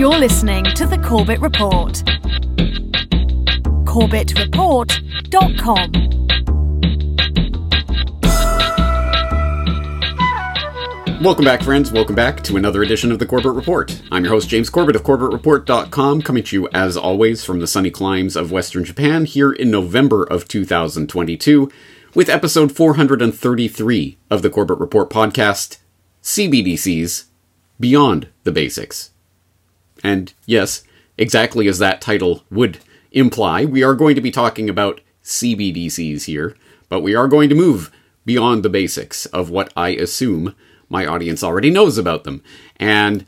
You're listening to the Corbett Report. CorbettReport.com. Welcome back, friends. Welcome back to another edition of the Corbett Report. I'm your host, James Corbett of CorbettReport.com, coming to you as always from the sunny climes of Western Japan here in November of 2022 with episode 433 of the Corbett Report podcast, CBDCs Beyond the Basics. And yes, exactly as that title would imply, we are going to be talking about CBDCs here, but we are going to move beyond the basics of what I assume my audience already knows about them. And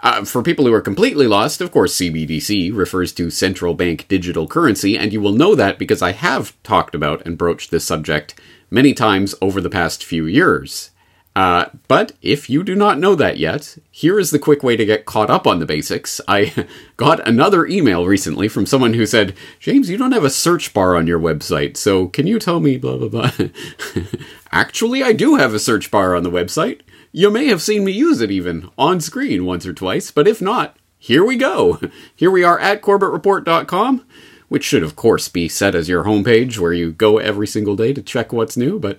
uh, for people who are completely lost, of course, CBDC refers to central bank digital currency, and you will know that because I have talked about and broached this subject many times over the past few years. Uh, but if you do not know that yet, here is the quick way to get caught up on the basics. I got another email recently from someone who said, James, you don't have a search bar on your website, so can you tell me blah blah blah? Actually, I do have a search bar on the website. You may have seen me use it even on screen once or twice, but if not, here we go. Here we are at CorbettReport.com, which should, of course, be set as your homepage where you go every single day to check what's new. But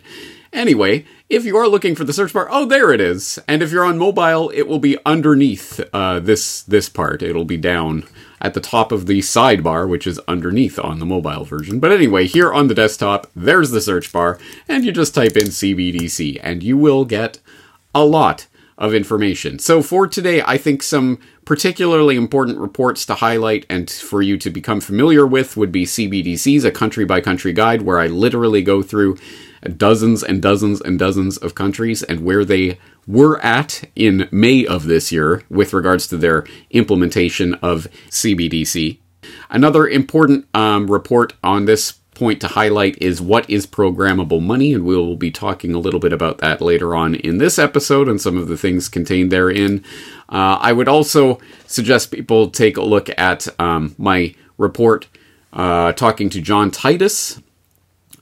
anyway, if you are looking for the search bar, oh, there it is. And if you're on mobile, it will be underneath uh, this this part. It'll be down at the top of the sidebar, which is underneath on the mobile version. But anyway, here on the desktop, there's the search bar, and you just type in CBDC, and you will get a lot of information. So for today, I think some particularly important reports to highlight and for you to become familiar with would be CBDC's, a country by country guide, where I literally go through dozens and dozens and dozens of countries and where they were at in May of this year with regards to their implementation of CBDC. Another important um, report on this point to highlight is what is programmable money, and we'll be talking a little bit about that later on in this episode and some of the things contained therein. Uh, I would also suggest people take a look at um, my report uh, talking to John Titus.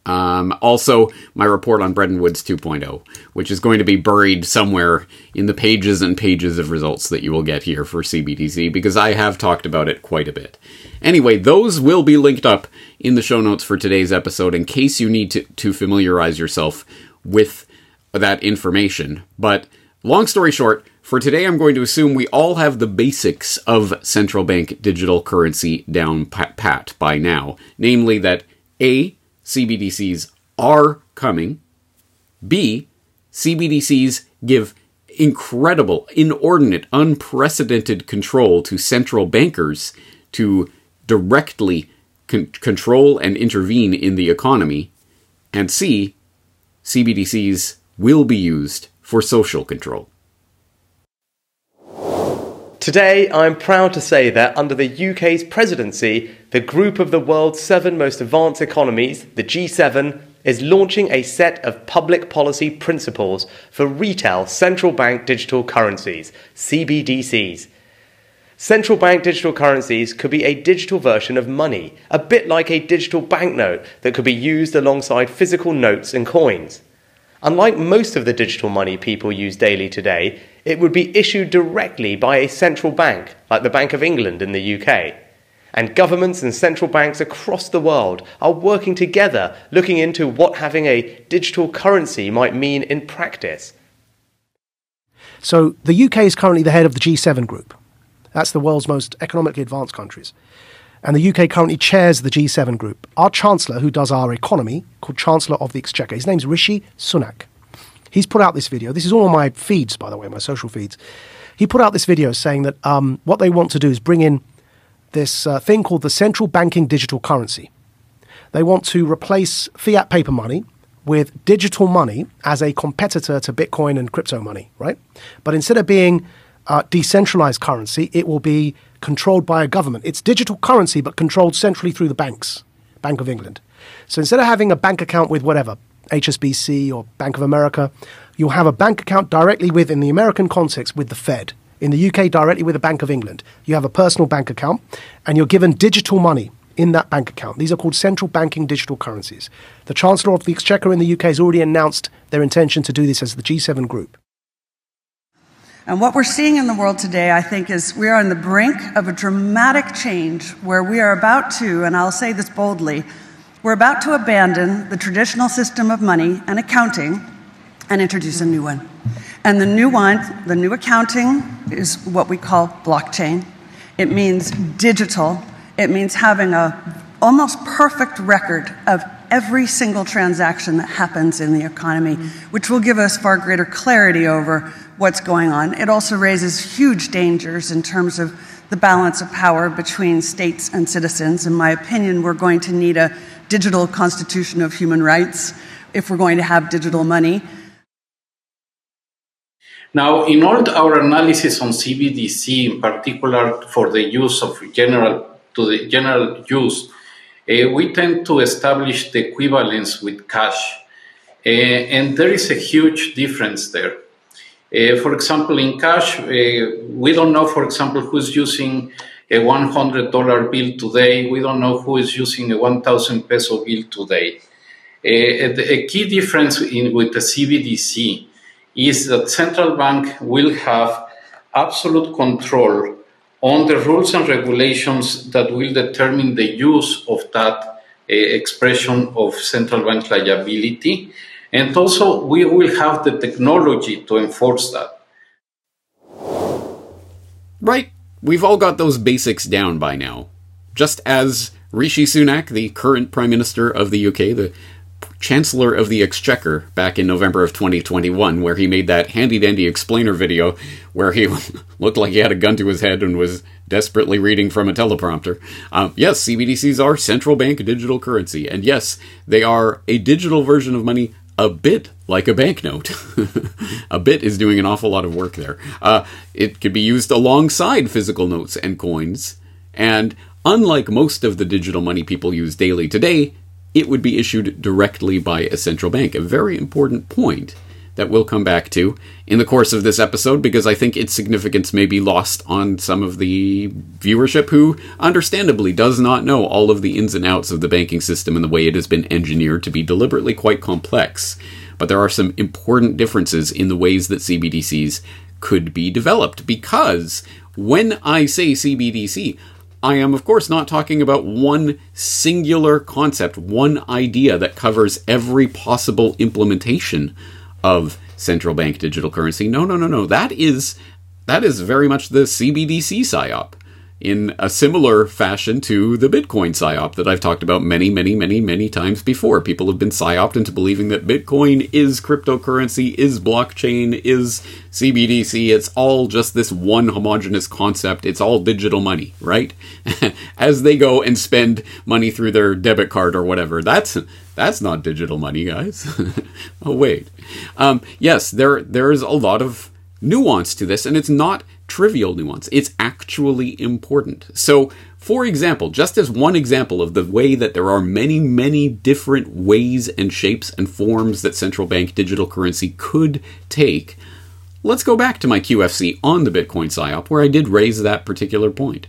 Um, also, my report on Bretton Woods 2.0, which is going to be buried somewhere in the pages and pages of results that you will get here for CBDC, because I have talked about it quite a bit. Anyway, those will be linked up in the show notes for today's episode in case you need to, to familiarize yourself with that information. But long story short, for today, I'm going to assume we all have the basics of central bank digital currency down pat by now. Namely, that A, CBDCs are coming, B, CBDCs give incredible, inordinate, unprecedented control to central bankers to directly con- control and intervene in the economy, and C, CBDCs will be used for social control. Today, I'm proud to say that under the UK's presidency, the group of the world's seven most advanced economies, the G7, is launching a set of public policy principles for retail central bank digital currencies, CBDCs. Central bank digital currencies could be a digital version of money, a bit like a digital banknote that could be used alongside physical notes and coins. Unlike most of the digital money people use daily today, it would be issued directly by a central bank, like the Bank of England in the UK. And governments and central banks across the world are working together looking into what having a digital currency might mean in practice. So, the UK is currently the head of the G7 group. That's the world's most economically advanced countries. And the UK currently chairs the G7 group. Our Chancellor, who does our economy, called Chancellor of the Exchequer, his name's Rishi Sunak. He's put out this video. This is all on my feeds, by the way, my social feeds. He put out this video saying that um, what they want to do is bring in this uh, thing called the central banking digital currency. They want to replace fiat paper money with digital money as a competitor to Bitcoin and crypto money, right? But instead of being uh, decentralized currency, it will be controlled by a government. It's digital currency, but controlled centrally through the banks, Bank of England. So instead of having a bank account with whatever, HSBC or Bank of America, you'll have a bank account directly with, in the American context, with the Fed. In the UK, directly with the Bank of England. You have a personal bank account, and you're given digital money in that bank account. These are called central banking digital currencies. The Chancellor of the Exchequer in the UK has already announced their intention to do this as the G7 group. And what we're seeing in the world today, I think, is we are on the brink of a dramatic change where we are about to, and I'll say this boldly, we're about to abandon the traditional system of money and accounting and introduce a new one. And the new one, the new accounting, is what we call blockchain. It means digital. It means having a almost perfect record of every single transaction that happens in the economy, which will give us far greater clarity over what's going on. It also raises huge dangers in terms of the balance of power between states and citizens. In my opinion, we're going to need a digital constitution of human rights if we're going to have digital money. Now, in all our analysis on CBDC, in particular for the use of general to the general use, uh, we tend to establish the equivalence with cash. Uh, and there is a huge difference there. Uh, for example, in cash, we don't know, for example, who's using a $100 bill today. We don't know who is using a 1,000 peso bill today. a key difference in, with the CBDC is that central bank will have absolute control on the rules and regulations that will determine the use of that uh, expression of central bank liability. And also, we will have the technology to enforce that. Right. We've all got those basics down by now. Just as Rishi Sunak, the current Prime Minister of the UK, the Chancellor of the Exchequer back in November of 2021, where he made that handy dandy explainer video where he looked like he had a gun to his head and was desperately reading from a teleprompter. Um, yes, CBDCs are central bank digital currency, and yes, they are a digital version of money a bit like a banknote. a bit is doing an awful lot of work there. Uh, it could be used alongside physical notes and coins, and unlike most of the digital money people use daily today, it would be issued directly by a central bank. A very important point that we'll come back to in the course of this episode because I think its significance may be lost on some of the viewership who, understandably, does not know all of the ins and outs of the banking system and the way it has been engineered to be deliberately quite complex. But there are some important differences in the ways that CBDCs could be developed because when I say CBDC, I am, of course, not talking about one singular concept, one idea that covers every possible implementation of central bank digital currency. No, no, no, no. That is that is very much the CBDC psyop in a similar fashion to the Bitcoin psyop that I've talked about many, many, many, many times before. People have been psyoped into believing that Bitcoin is cryptocurrency, is blockchain, is CBDC. It's all just this one homogenous concept. It's all digital money, right? As they go and spend money through their debit card or whatever. That's that's not digital money, guys. oh wait. Um, yes, there there is a lot of nuance to this, and it's not trivial nuance. It's actually important. So, for example, just as one example of the way that there are many, many different ways and shapes and forms that central bank digital currency could take, let's go back to my QFC on the Bitcoin PSYOP where I did raise that particular point.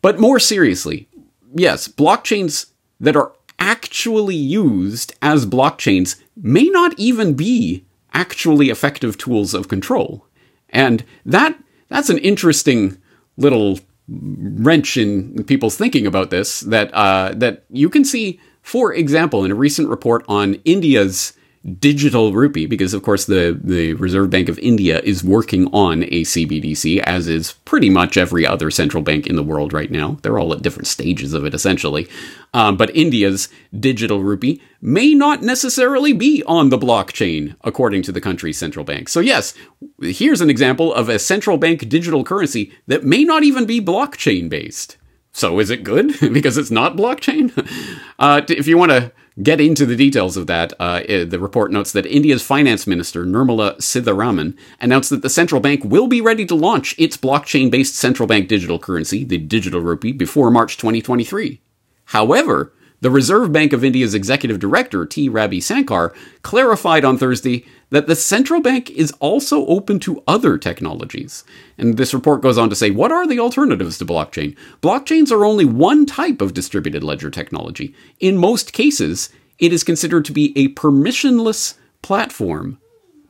But more seriously, yes, blockchains that are actually used as blockchains may not even be actually effective tools of control. And that that's an interesting little wrench in people's thinking about this that uh, that you can see, for example, in a recent report on India's digital rupee, because of course the, the Reserve Bank of India is working on a CBDC, as is pretty much every other central bank in the world right now. They're all at different stages of it, essentially. Um, but India's digital rupee may not necessarily be on the blockchain, according to the country's central bank. So, yes, here's an example of a central bank digital currency that may not even be blockchain based. So, is it good because it's not blockchain? Uh, if you want to get into the details of that, uh, the report notes that India's finance minister, Nirmala Sitharaman, announced that the central bank will be ready to launch its blockchain based central bank digital currency, the digital rupee, before March 2023. However, the Reserve Bank of India's executive director, T. Ravi Sankar, clarified on Thursday that the central bank is also open to other technologies. And this report goes on to say, what are the alternatives to blockchain? Blockchains are only one type of distributed ledger technology. In most cases, it is considered to be a permissionless platform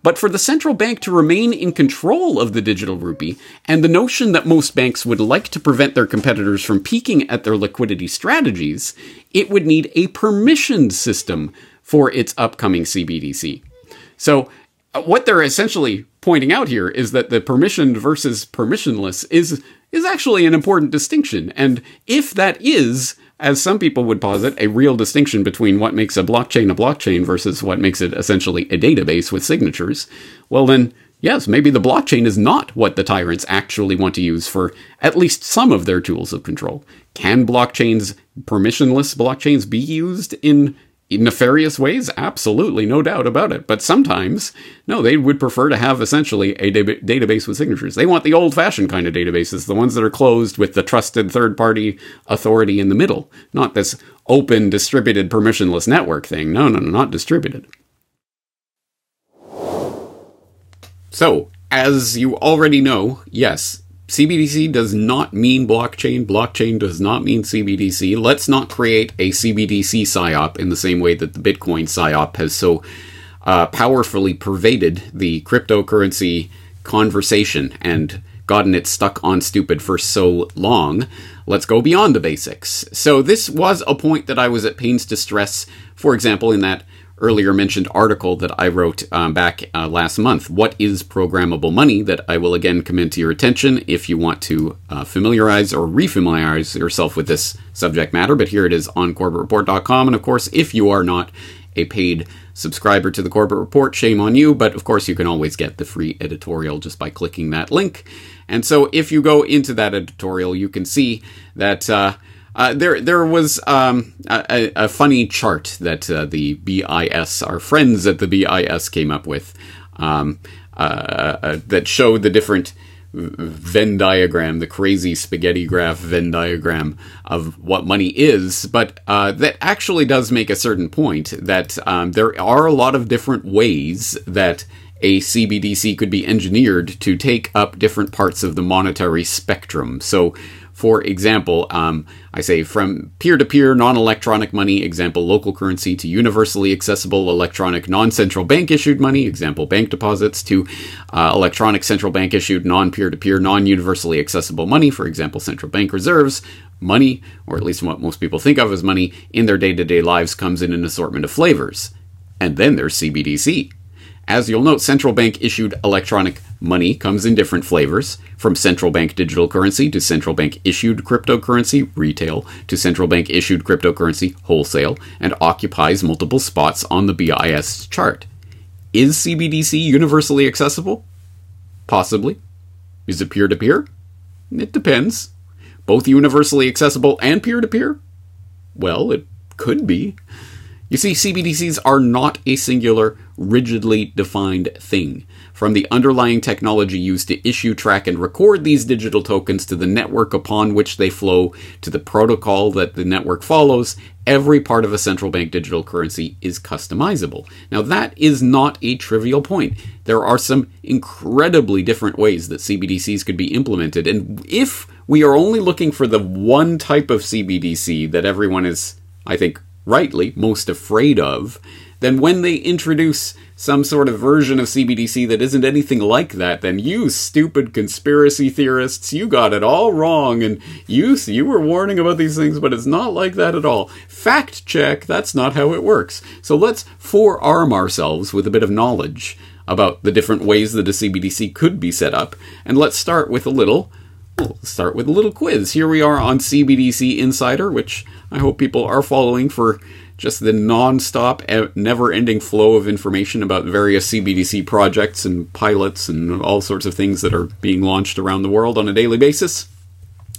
But for the central bank to remain in control of the digital rupee, and the notion that most banks would like to prevent their competitors from peeking at their liquidity strategies, it would need a permissioned system for its upcoming CBDC. So, uh, what they're essentially pointing out here is that the permissioned versus permissionless is is actually an important distinction. And if that is, as some people would posit, a real distinction between what makes a blockchain a blockchain versus what makes it essentially a database with signatures, well, then, yes, maybe the blockchain is not what the tyrants actually want to use for at least some of their tools of control. Can blockchains, permissionless blockchains, be used in in nefarious ways? Absolutely, no doubt about it. But sometimes, no, they would prefer to have essentially a da- database with signatures. They want the old fashioned kind of databases, the ones that are closed with the trusted third party authority in the middle, not this open, distributed, permissionless network thing. No, no, no, not distributed. So, as you already know, yes, CBDC does not mean blockchain. Blockchain does not mean CBDC. Let's not create a CBDC psyop in the same way that the Bitcoin psyop has so uh, powerfully pervaded the cryptocurrency conversation and gotten it stuck on stupid for so long. Let's go beyond the basics. So, this was a point that I was at pains to stress, for example, in that earlier mentioned article that I wrote um, back uh, last month. What is programmable money? That I will again commend to your attention if you want to uh, familiarize or refamiliarize yourself with this subject matter. But here it is on CorbettReport.com. And of course, if you are not a paid subscriber to the Corbett Report, shame on you. But of course, you can always get the free editorial just by clicking that link. And so if you go into that editorial, you can see that. Uh, uh, there, there was um, a, a, funny chart that uh, the BIS, our friends at the BIS, came up with um, uh, uh, that showed the different Venn diagram, the crazy spaghetti graph Venn diagram of what money is, but uh, that actually does make a certain point that um, there are a lot of different ways that a CBDC could be engineered to take up different parts of the monetary spectrum. So, for example, um, I say from peer to peer non electronic money, example local currency, to universally accessible electronic non central bank issued money, example bank deposits, to uh, electronic central bank issued non peer to peer non universally accessible money, for example central bank reserves. Money, or at least what most people think of as money, in their day to day lives comes in an assortment of flavors. And then there's CBDC. As you'll note, central bank issued electronic money comes in different flavors, from central bank digital currency to central bank issued cryptocurrency, retail, to central bank issued cryptocurrency, wholesale, and occupies multiple spots on the BIS chart. Is CBDC universally accessible? Possibly. Is it peer to peer? It depends. Both universally accessible and peer to peer? Well, it could be. You see, CBDCs are not a singular, rigidly defined thing. From the underlying technology used to issue, track, and record these digital tokens to the network upon which they flow to the protocol that the network follows, every part of a central bank digital currency is customizable. Now, that is not a trivial point. There are some incredibly different ways that CBDCs could be implemented, and if we are only looking for the one type of CBDC that everyone is, I think, rightly most afraid of, then when they introduce some sort of version of CBDC that isn't anything like that, then you stupid conspiracy theorists, you got it all wrong, and you you were warning about these things, but it's not like that at all. Fact check, that's not how it works. So let's forearm ourselves with a bit of knowledge about the different ways that a CBDC could be set up, and let's start with a little We'll start with a little quiz. Here we are on CBDC Insider, which I hope people are following for just the non-stop, never-ending flow of information about various CBDC projects and pilots and all sorts of things that are being launched around the world on a daily basis.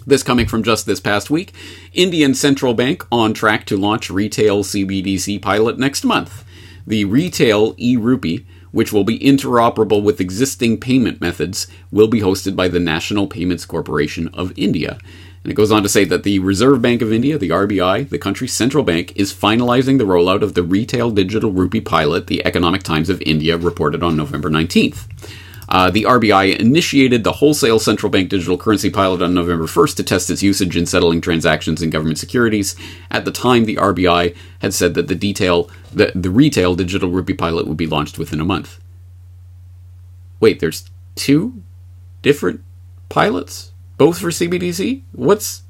This coming from just this past week. Indian Central Bank on track to launch retail CBDC pilot next month. The retail e-rupee which will be interoperable with existing payment methods, will be hosted by the National Payments Corporation of India. And it goes on to say that the Reserve Bank of India, the RBI, the country's central bank, is finalizing the rollout of the retail digital rupee pilot, the Economic Times of India reported on November 19th. Uh, the RBI initiated the wholesale central bank digital currency pilot on November 1st to test its usage in settling transactions in government securities. At the time, the RBI had said that the detail, the, the retail digital rupee pilot would be launched within a month. wait, there's two different pilots, both for CBDC. What's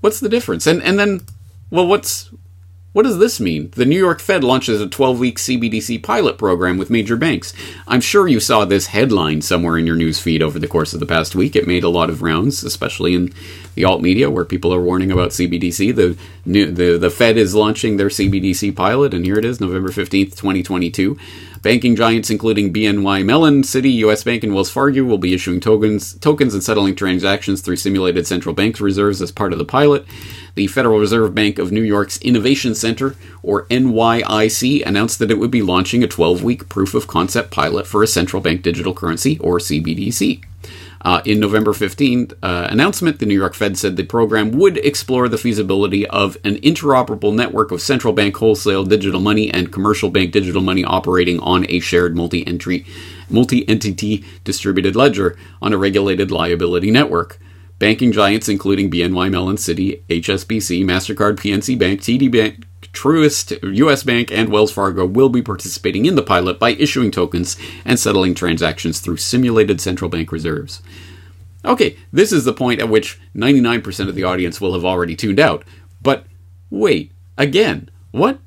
what's the difference? And and then, well, what's what does this mean? The New York Fed launches a 12 week CBDC pilot program with major banks. I'm sure you saw this headline somewhere in your news feed over the course of the past week. It made a lot of rounds, especially in the alt media where people are warning about CBDC. The, new, the, the Fed is launching their CBDC pilot, and here it is, November 15th, 2022. Banking giants including BNY Mellon, Citi, US Bank, and Wells Fargo will be issuing tokens, tokens and settling transactions through simulated central bank reserves as part of the pilot. The Federal Reserve Bank of New York's Innovation Center, or NYIC, announced that it would be launching a 12 week proof of concept pilot for a central bank digital currency, or CBDC. Uh, in November 15th uh, announcement, the New York Fed said the program would explore the feasibility of an interoperable network of central bank wholesale digital money and commercial bank digital money operating on a shared multi-entry, multi-entity distributed ledger on a regulated liability network. Banking giants including BNY Mellon Citi, HSBC, MasterCard, PNC Bank, TD Bank, Truist, US Bank, and Wells Fargo will be participating in the pilot by issuing tokens and settling transactions through simulated central bank reserves. Okay, this is the point at which 99% of the audience will have already tuned out. But wait, again, what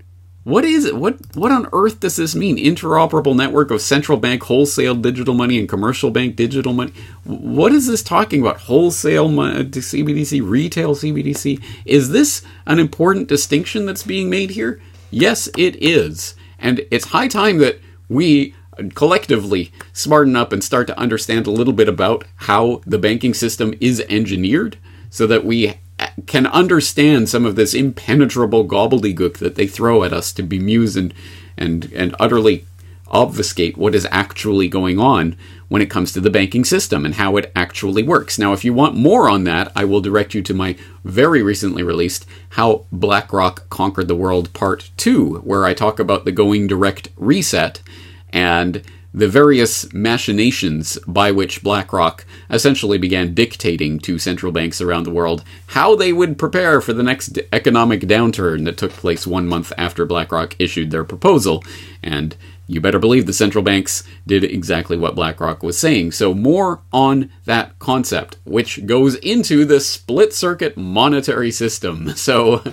what is it? What what on earth does this mean? Interoperable network of central bank wholesale digital money and commercial bank digital money. What is this talking about? Wholesale CBDC, uh, retail CBDC. Is this an important distinction that's being made here? Yes, it is, and it's high time that we uh, collectively smarten up and start to understand a little bit about how the banking system is engineered, so that we can understand some of this impenetrable gobbledygook that they throw at us to bemuse and and and utterly obfuscate what is actually going on when it comes to the banking system and how it actually works. Now, if you want more on that, I will direct you to my very recently released How BlackRock Conquered the World Part 2, where I talk about the going direct reset and the various machinations by which BlackRock essentially began dictating to central banks around the world how they would prepare for the next economic downturn that took place one month after BlackRock issued their proposal. And you better believe the central banks did exactly what BlackRock was saying. So, more on that concept, which goes into the split circuit monetary system. So,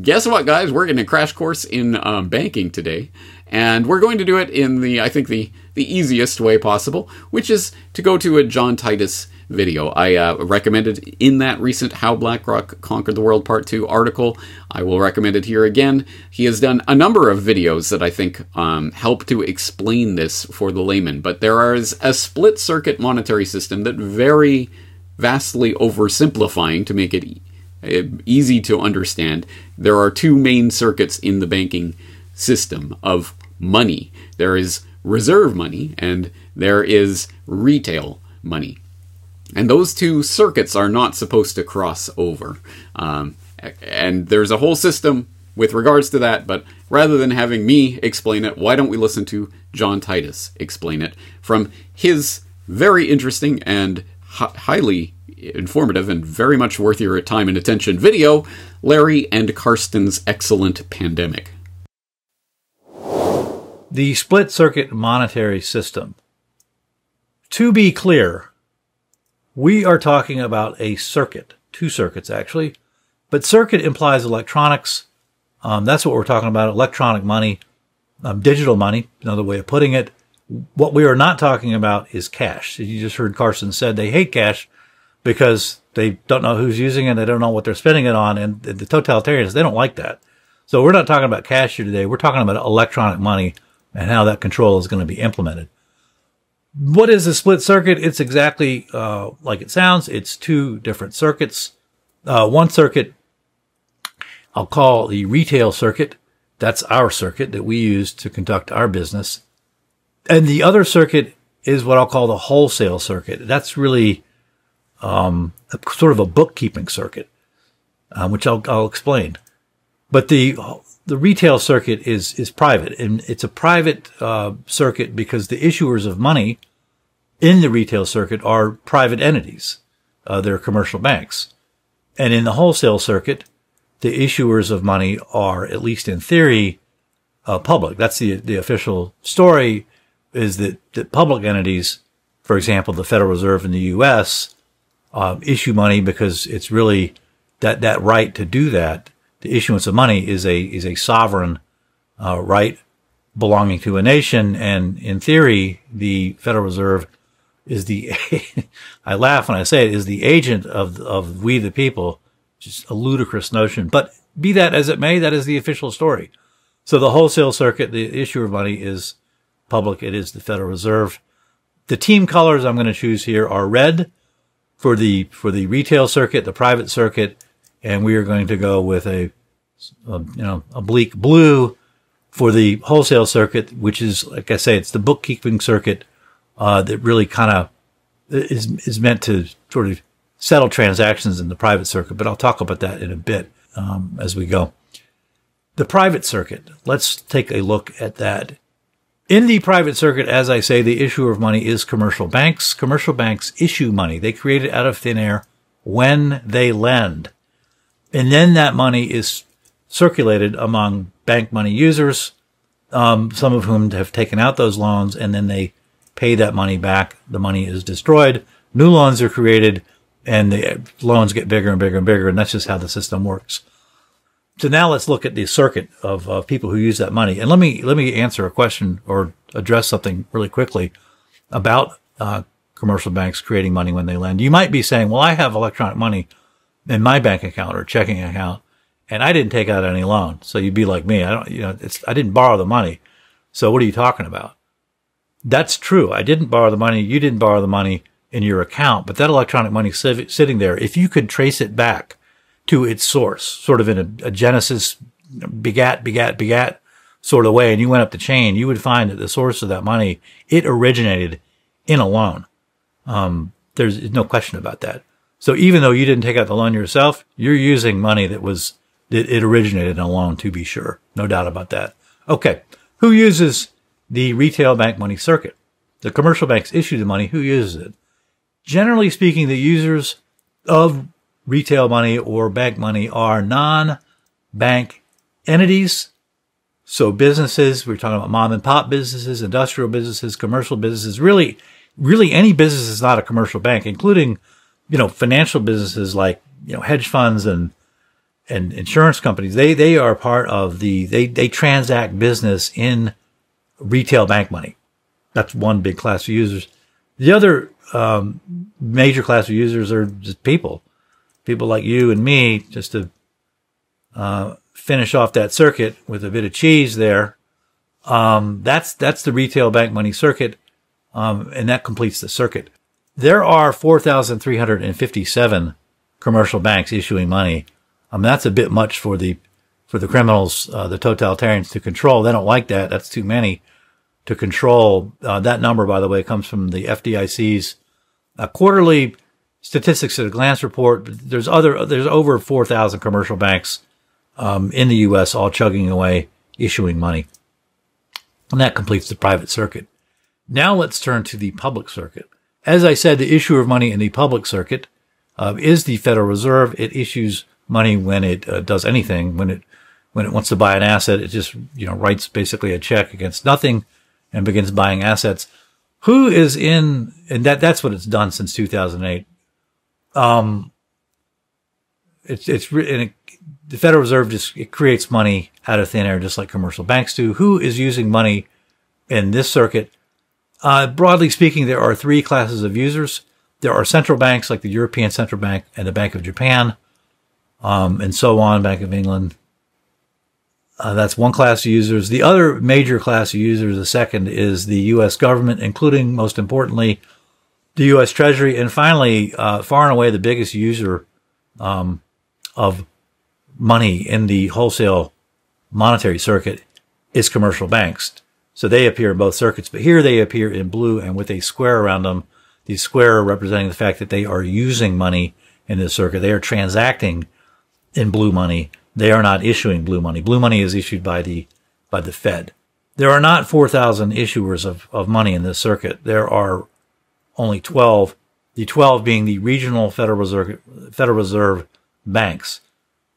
guess what, guys? We're getting a crash course in um, banking today. And we're going to do it in the, I think, the, the easiest way possible, which is to go to a John Titus video. I uh, recommended in that recent How BlackRock Conquered the World Part 2 article. I will recommend it here again. He has done a number of videos that I think um, help to explain this for the layman, but there is a split circuit monetary system that very vastly oversimplifying to make it easy to understand. There are two main circuits in the banking system of money. There is reserve money and there is retail money. And those two circuits are not supposed to cross over. Um, and there's a whole system with regards to that, but rather than having me explain it, why don't we listen to John Titus explain it from his very interesting and highly informative and very much worth your time and attention video, Larry and Carsten's Excellent Pandemic the split circuit monetary system. To be clear, we are talking about a circuit, two circuits actually, but circuit implies electronics. Um, that's what we're talking about, electronic money, um, digital money, another way of putting it. What we are not talking about is cash. You just heard Carson said they hate cash because they don't know who's using it. They don't know what they're spending it on. And the totalitarians, they don't like that. So we're not talking about cash here today. We're talking about electronic money and how that control is going to be implemented. What is a split circuit? It's exactly uh, like it sounds. It's two different circuits. Uh, one circuit I'll call the retail circuit. That's our circuit that we use to conduct our business. And the other circuit is what I'll call the wholesale circuit. That's really um, a, sort of a bookkeeping circuit, uh, which I'll, I'll explain. But the the retail circuit is is private, and it's a private uh, circuit because the issuers of money in the retail circuit are private entities. Uh, they're commercial banks, and in the wholesale circuit, the issuers of money are, at least in theory, uh, public. That's the the official story. Is that that public entities for example, the Federal Reserve in the U.S. Uh, issue money because it's really that that right to do that. The issuance of money is a is a sovereign uh, right belonging to a nation, and in theory, the Federal Reserve is the I laugh when I say it is the agent of of we the people. Just a ludicrous notion, but be that as it may, that is the official story. So the wholesale circuit, the issuer of money is public. It is the Federal Reserve. The team colors I'm going to choose here are red for the for the retail circuit, the private circuit, and we are going to go with a, a you know bleak blue for the wholesale circuit, which is like I say, it's the bookkeeping circuit uh, that really kind of is is meant to sort of settle transactions in the private circuit. But I'll talk about that in a bit um, as we go. The private circuit. Let's take a look at that. In the private circuit, as I say, the issuer of money is commercial banks. Commercial banks issue money. They create it out of thin air when they lend. And then that money is circulated among bank money users, um, some of whom have taken out those loans, and then they pay that money back. The money is destroyed. New loans are created and the loans get bigger and bigger and bigger. And that's just how the system works. So now let's look at the circuit of uh, people who use that money. And let me, let me answer a question or address something really quickly about, uh, commercial banks creating money when they lend. You might be saying, well, I have electronic money in my bank account or checking account and I didn't take out any loan. So you'd be like me. I don't, you know, it's, I didn't borrow the money. So what are you talking about? That's true. I didn't borrow the money. You didn't borrow the money in your account, but that electronic money sitting there, if you could trace it back to its source, sort of in a, a Genesis begat, begat, begat sort of way, and you went up the chain, you would find that the source of that money, it originated in a loan. Um, there's no question about that. So even though you didn't take out the loan yourself, you're using money that was, that it originated in a loan to be sure. No doubt about that. Okay. Who uses the retail bank money circuit. The commercial banks issue the money. Who uses it? Generally speaking, the users of retail money or bank money are non-bank entities. So businesses, we're talking about mom and pop businesses, industrial businesses, commercial businesses, really, really any business is not a commercial bank, including, you know, financial businesses like, you know, hedge funds and, and insurance companies. They, they are part of the, they, they transact business in retail bank money. That's one big class of users. The other um, major class of users are just people, people like you and me, just to uh, finish off that circuit with a bit of cheese there. Um, that's that's the retail bank money circuit, um, and that completes the circuit. There are 4,357 commercial banks issuing money. Um, that's a bit much for the for the criminals, uh, the totalitarians to control. They don't like that. That's too many to control. Uh, that number, by the way, comes from the FDIC's uh, quarterly statistics at a glance report. There's other, there's over 4,000 commercial banks, um, in the U.S. all chugging away, issuing money. And that completes the private circuit. Now let's turn to the public circuit. As I said, the issuer of money in the public circuit uh, is the Federal Reserve. It issues money when it uh, does anything. When it when it wants to buy an asset, it just you know writes basically a check against nothing and begins buying assets. Who is in and that that's what it's done since 2008. Um, it's it's and it, the Federal Reserve just it creates money out of thin air, just like commercial banks do. Who is using money in this circuit? Uh, broadly speaking, there are three classes of users. There are central banks like the European Central Bank and the Bank of Japan um, and so on, Bank of England. Uh, that's one class of users. The other major class of users, the second, is the U.S. government, including, most importantly, the U.S. Treasury. And finally, uh, far and away, the biggest user um, of money in the wholesale monetary circuit is commercial banks. So they appear in both circuits, but here they appear in blue and with a square around them. The square representing the fact that they are using money in this circuit. They are transacting in blue money. They are not issuing blue money. Blue money is issued by the, by the Fed. There are not 4,000 issuers of, of money in this circuit. There are only 12, the 12 being the regional Federal Reserve, Federal Reserve banks.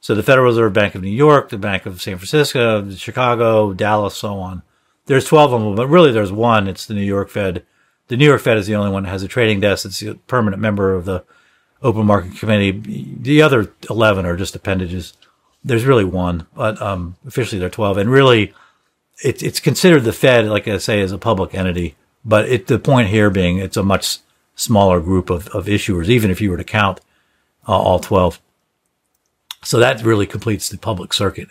So the Federal Reserve Bank of New York, the Bank of San Francisco, Chicago, Dallas, so on. There's 12 of them, but really there's one. It's the New York Fed. The New York Fed is the only one that has a trading desk. It's a permanent member of the Open Market Committee. The other 11 are just appendages. There's really one, but um, officially there are 12. And really, it, it's considered the Fed, like I say, as a public entity. But it, the point here being it's a much smaller group of, of issuers, even if you were to count uh, all 12. So that really completes the public circuit.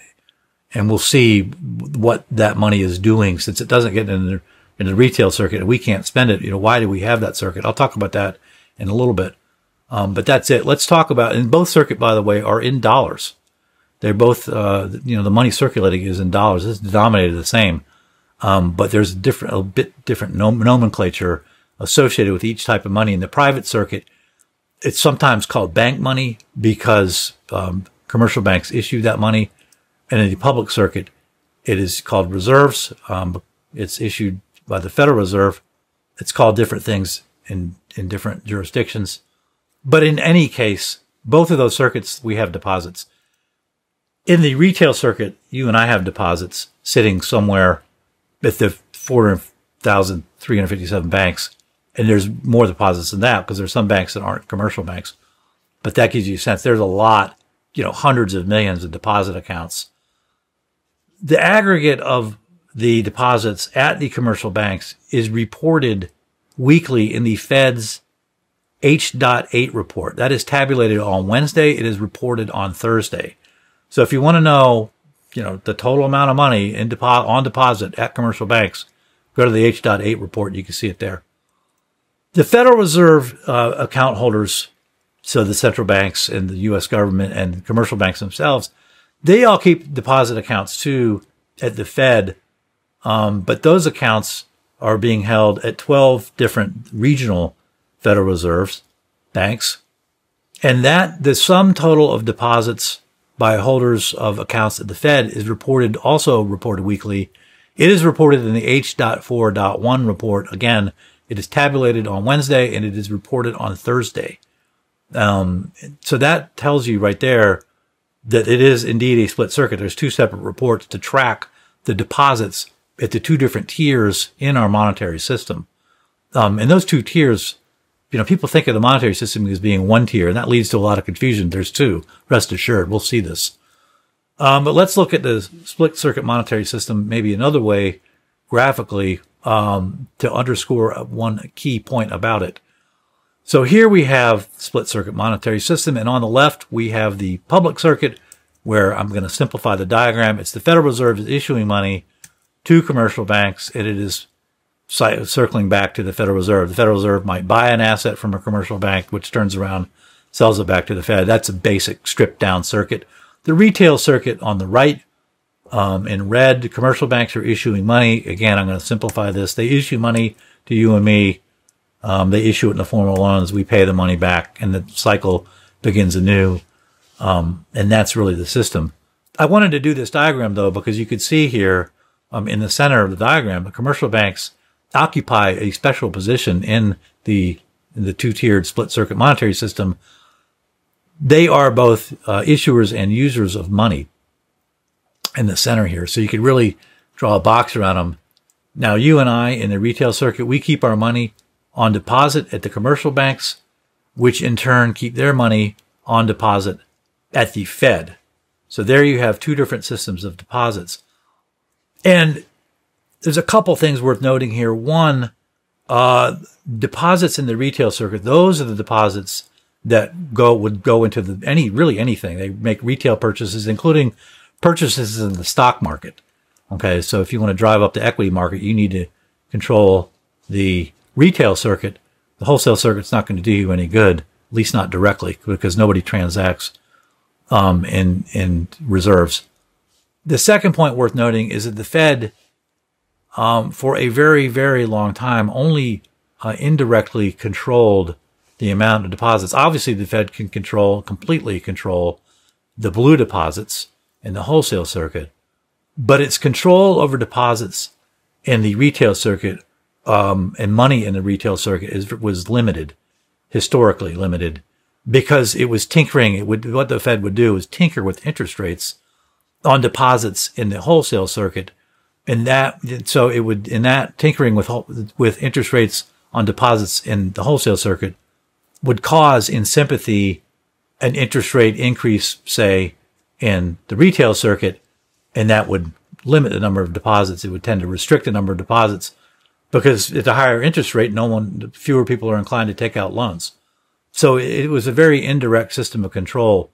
And we'll see what that money is doing since it doesn't get in the, in the retail circuit and we can't spend it. You know, why do we have that circuit? I'll talk about that in a little bit. Um, but that's it. Let's talk about, and both circuit, by the way, are in dollars. They're both, uh, you know, the money circulating is in dollars. It's denominated the same. Um, but there's a different, a bit different nom- nomenclature associated with each type of money. In the private circuit, it's sometimes called bank money because um, commercial banks issue that money. And in the public circuit, it is called reserves. Um, it's issued by the Federal Reserve. It's called different things in, in different jurisdictions. But in any case, both of those circuits, we have deposits. In the retail circuit, you and I have deposits sitting somewhere at the 400,357 banks. And there's more deposits than that because there's some banks that aren't commercial banks. But that gives you a sense. There's a lot, you know, hundreds of millions of deposit accounts. The aggregate of the deposits at the commercial banks is reported weekly in the Fed's H.8 report. That is tabulated on Wednesday. It is reported on Thursday. So if you want to know, you know, the total amount of money in depo- on deposit at commercial banks, go to the H.8 report. You can see it there. The Federal Reserve uh, account holders, so the central banks and the U.S. government and commercial banks themselves, they all keep deposit accounts too at the Fed. Um, but those accounts are being held at 12 different regional Federal Reserves banks. And that the sum total of deposits by holders of accounts at the Fed is reported, also reported weekly. It is reported in the H.4.1 report. Again, it is tabulated on Wednesday and it is reported on Thursday. Um, so that tells you right there that it is indeed a split circuit. There's two separate reports to track the deposits at the two different tiers in our monetary system. Um, and those two tiers, you know, people think of the monetary system as being one tier, and that leads to a lot of confusion. There's two. Rest assured, we'll see this. Um, but let's look at the split circuit monetary system maybe another way graphically um, to underscore one key point about it. So here we have split circuit monetary system, and on the left we have the public circuit, where I'm going to simplify the diagram. It's the Federal Reserve is issuing money to commercial banks, and it is circling back to the Federal Reserve. The Federal Reserve might buy an asset from a commercial bank, which turns around, sells it back to the Fed. That's a basic stripped down circuit. The retail circuit on the right, um, in red, commercial banks are issuing money. Again, I'm going to simplify this. They issue money to you and me. Um, they issue it in the form of loans. We pay the money back and the cycle begins anew. Um, and that's really the system. I wanted to do this diagram though, because you could see here, um, in the center of the diagram, the commercial banks occupy a special position in the, in the two-tiered split circuit monetary system. They are both uh, issuers and users of money in the center here. So you could really draw a box around them. Now, you and I in the retail circuit, we keep our money on deposit at the commercial banks, which in turn keep their money on deposit at the Fed. So there you have two different systems of deposits. And there's a couple things worth noting here. One, uh, deposits in the retail circuit, those are the deposits that go, would go into the, any, really anything. They make retail purchases, including purchases in the stock market. Okay. So if you want to drive up the equity market, you need to control the retail circuit. The wholesale circuit's not going to do you any good, at least not directly, because nobody transacts um, in in reserves. The second point worth noting is that the Fed, um, for a very very long time, only uh, indirectly controlled the amount of deposits. Obviously, the Fed can control completely control the blue deposits in the wholesale circuit, but its control over deposits in the retail circuit um, and money in the retail circuit is was limited, historically limited because it was tinkering. It would, what the Fed would do is tinker with interest rates on deposits in the wholesale circuit. And that, so it would, in that tinkering with, with interest rates on deposits in the wholesale circuit would cause in sympathy an interest rate increase, say, in the retail circuit, and that would limit the number of deposits. It would tend to restrict the number of deposits because at a higher interest rate, no one, fewer people are inclined to take out loans. So it was a very indirect system of control.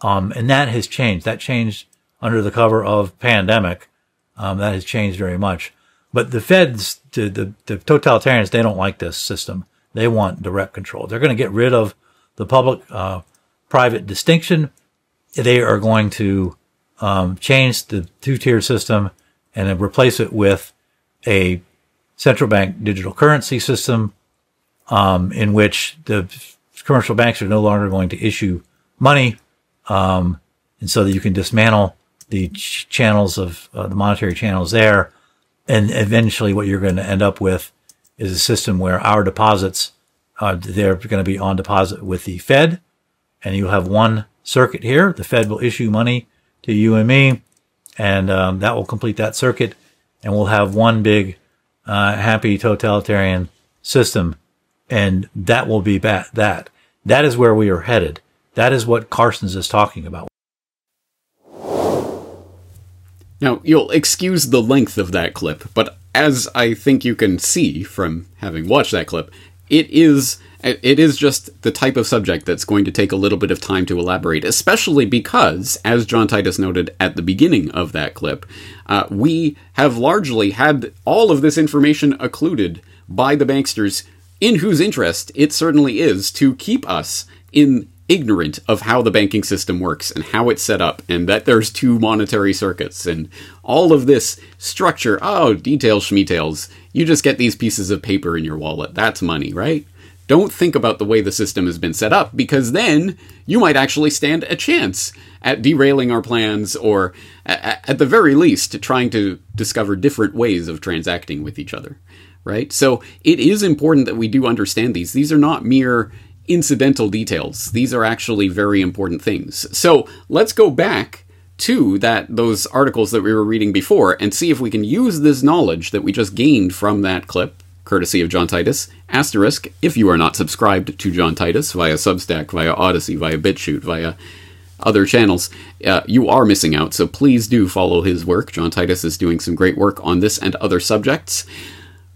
Um, and that has changed. That changed under the cover of pandemic. Um, that has changed very much. But the feds, the, the, the totalitarians, they don't like this system. They want direct control. They're going to get rid of the public, uh, private distinction. They are going to, um, change the two tier system and then replace it with a central bank digital currency system, um, in which the commercial banks are no longer going to issue money, um, and so that you can dismantle the ch- channels of uh, the monetary channels there, and eventually what you're going to end up with is a system where our deposits uh, they're going to be on deposit with the Fed, and you'll have one circuit here. The Fed will issue money to you and me, and um, that will complete that circuit, and we'll have one big uh, happy totalitarian system, and that will be ba- that. That is where we are headed. That is what Carstens is talking about. Now, you'll excuse the length of that clip, but as I think you can see from having watched that clip, it is it is just the type of subject that's going to take a little bit of time to elaborate, especially because, as John Titus noted at the beginning of that clip, uh, we have largely had all of this information occluded by the banksters, in whose interest it certainly is to keep us in ignorant of how the banking system works and how it's set up and that there's two monetary circuits and all of this structure. Oh, details, schmetails. You just get these pieces of paper in your wallet. That's money, right? Don't think about the way the system has been set up because then you might actually stand a chance at derailing our plans or, at the very least, trying to discover different ways of transacting with each other, right? So it is important that we do understand these. These are not mere incidental details. These are actually very important things. So let's go back to that those articles that we were reading before and see if we can use this knowledge that we just gained from that clip, courtesy of John Titus. Asterisk, if you are not subscribed to John Titus via Substack, via Odysee via BitChute, via other channels, uh, you are missing out. So please do follow his work. John Titus is doing some great work on this and other subjects.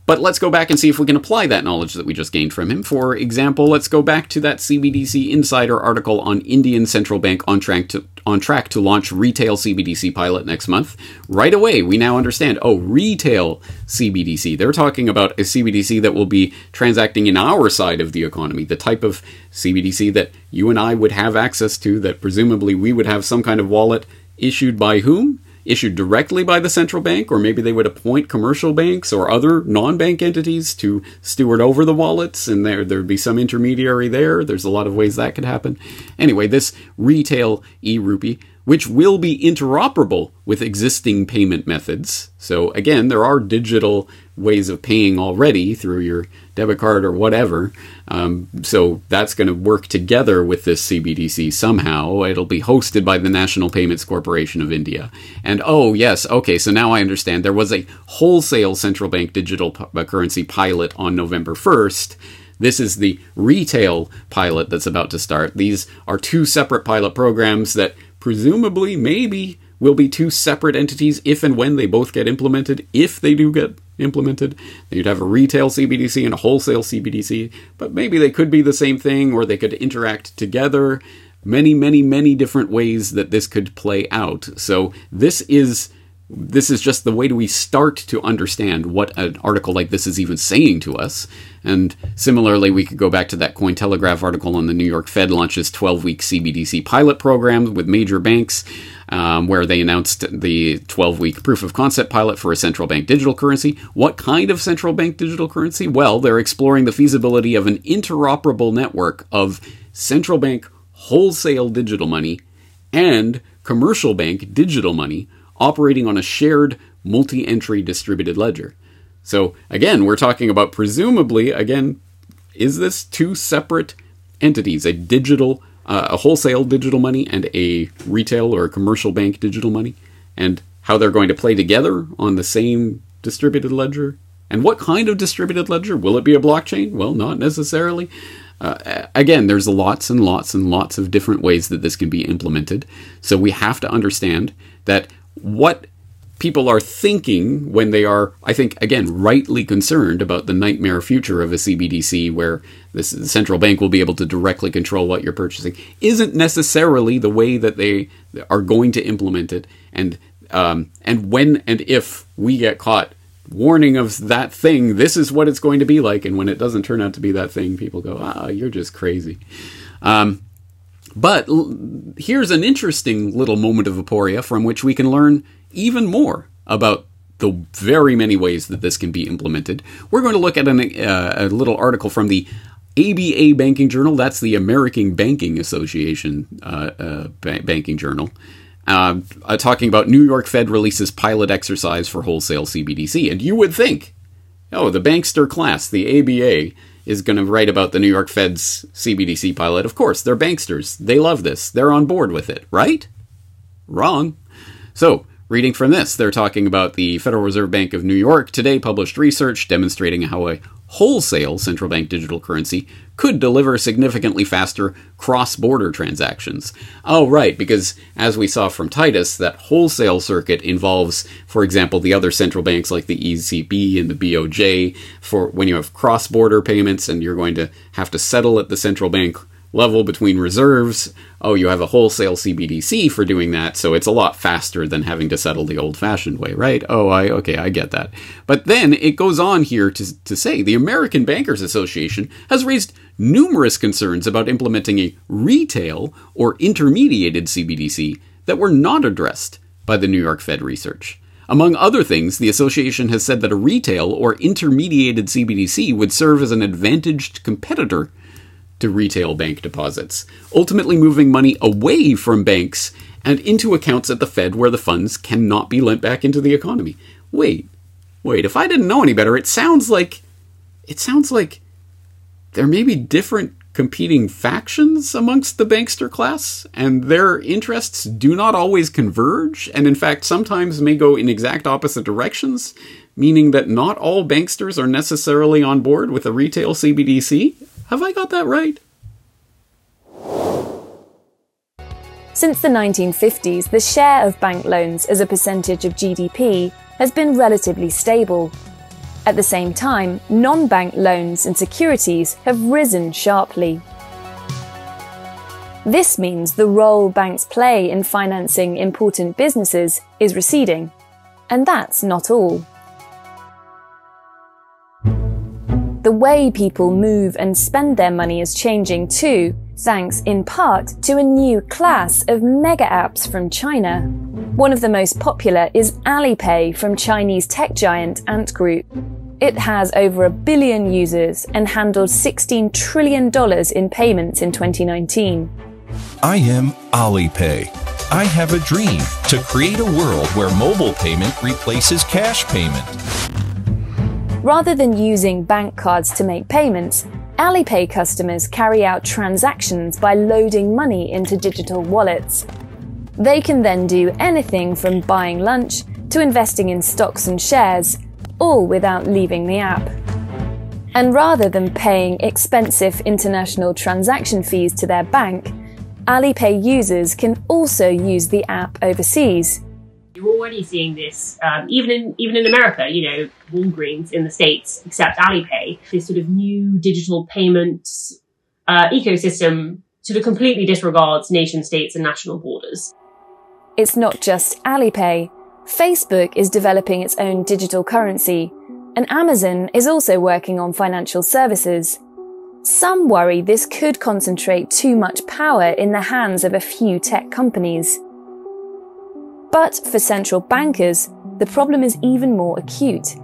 But let's go back and see if we can apply that knowledge that we just gained from him. For example, let's go back to that CBDC Insider article on Indian Central Bank on track to on track to launch retail CBDC pilot next month. Right away, we now understand. Oh, retail CBDC. They're talking about a CBDC that will be transacting in our side of the economy, the type of CBDC that you and I would have access to, that presumably we would have some kind of wallet issued by whom? Issued directly by the central bank, or maybe they would appoint commercial banks or other non-bank entities to steward over the wallets, and there there'd be some intermediary there. There's a lot of ways that could happen. Anyway, this retail e-rupee which will be interoperable with existing payment methods. So, again, there are digital ways of paying already through your debit card or whatever. Um, so, that's going to work together with this CBDC somehow. It'll be hosted by the National Payments Corporation of India. And oh, yes, okay, so now I understand. There was a wholesale central bank digital p- uh, currency pilot on November 1st. This is the retail pilot that's about to start. These are two separate pilot programs that presumably, maybe, will be two separate entities if and when they both get implemented. If they do get implemented, you'd have a retail CBDC and a wholesale CBDC, but maybe they could be the same thing or they could interact together. Many, many, many different ways that this could play out. So, this is this is just the way we start to understand what an article like this is even saying to us. And similarly, we could go back to that Cointelegraph article on the New York Fed launches 12 week CBDC pilot program with major banks, um, where they announced the 12 week proof of concept pilot for a central bank digital currency. What kind of central bank digital currency? Well, they're exploring the feasibility of an interoperable network of central bank wholesale digital money and commercial bank digital money operating on a shared multi entry distributed ledger. So, again, we're talking about presumably, again, is this two separate entities, a digital, uh, a wholesale digital money and a retail or a commercial bank digital money, and how they're going to play together on the same distributed ledger? And what kind of distributed ledger? Will it be a blockchain? Well, not necessarily. Uh, again, there's lots and lots and lots of different ways that this can be implemented. So we have to understand that what people are thinking when they are, I think, again, rightly concerned about the nightmare future of a CBDC where the central bank will be able to directly control what you're purchasing, isn't necessarily the way that they are going to implement it. And um, and when and if we get caught warning of that thing, this is what it's going to be like. And when it doesn't turn out to be that thing, people go, ah, you're just crazy. Um, but l- here's an interesting little moment of aporia from which we can learn even more about the very many ways that this can be implemented. We're going to look at an, uh, a little article from the ABA Banking Journal. That's the American Banking Association uh, uh, ba- banking journal. Uh, uh, talking about New York Fed releases pilot exercise for wholesale CBDC. And you would think, oh, the bankster class, the ABA, is going to write about the New York Fed's CBDC pilot. Of course, they're banksters. They love this. They're on board with it, right? Wrong. So, reading from this, they're talking about the Federal Reserve Bank of New York today published research demonstrating how a wholesale central bank digital currency could deliver significantly faster cross border transactions. Oh, right, because as we saw from Titus, that wholesale circuit involves, for example, the other central banks like the ECB and the BOJ for when you have cross border payments and you're going to have to settle at the central bank level between reserves. Oh, you have a wholesale CBDC for doing that, so it's a lot faster than having to settle the old fashioned way, right? Oh, I okay, I get that. But then it goes on here to, to say the American Bankers Association has raised numerous concerns about implementing a retail or intermediated CBDC that were not addressed by the New York Fed research. Among other things, the association has said that a retail or intermediated CBDC would serve as an advantaged competitor to retail bank deposits, ultimately moving money away from banks and into accounts at the Fed where the funds cannot be lent back into the economy. Wait, wait, if I didn't know any better, it sounds like it sounds like there may be different competing factions amongst the bankster class, and their interests do not always converge, and in fact sometimes may go in exact opposite directions, meaning that not all banksters are necessarily on board with a retail CBDC. Have I got that right? Since the 1950s, the share of bank loans as a percentage of GDP has been relatively stable. At the same time, non bank loans and securities have risen sharply. This means the role banks play in financing important businesses is receding. And that's not all. The way people move and spend their money is changing too, thanks in part to a new class of mega apps from China. One of the most popular is Alipay from Chinese tech giant Ant Group. It has over a billion users and handled $16 trillion in payments in 2019. I am Alipay. I have a dream to create a world where mobile payment replaces cash payment. Rather than using bank cards to make payments, Alipay customers carry out transactions by loading money into digital wallets. They can then do anything from buying lunch to investing in stocks and shares, all without leaving the app. And rather than paying expensive international transaction fees to their bank, Alipay users can also use the app overseas. You're already seeing this, um, even in even in America. You know, Walgreens in the states accept Alipay. This sort of new digital payments uh, ecosystem sort of completely disregards nation states and national borders. It's not just Alipay. Facebook is developing its own digital currency, and Amazon is also working on financial services. Some worry this could concentrate too much power in the hands of a few tech companies. But for central bankers, the problem is even more acute.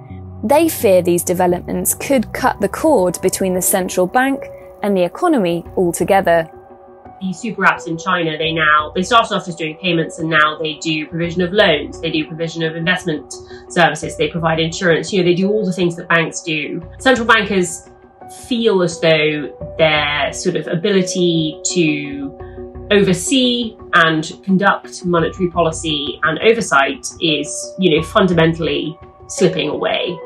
They fear these developments could cut the cord between the central bank and the economy altogether. These super apps in China, they now, they started off just doing payments and now they do provision of loans, they do provision of investment services, they provide insurance, you know, they do all the things that banks do. Central bankers feel as though their sort of ability to oversee and conduct monetary policy and oversight is, you know, fundamentally slipping away.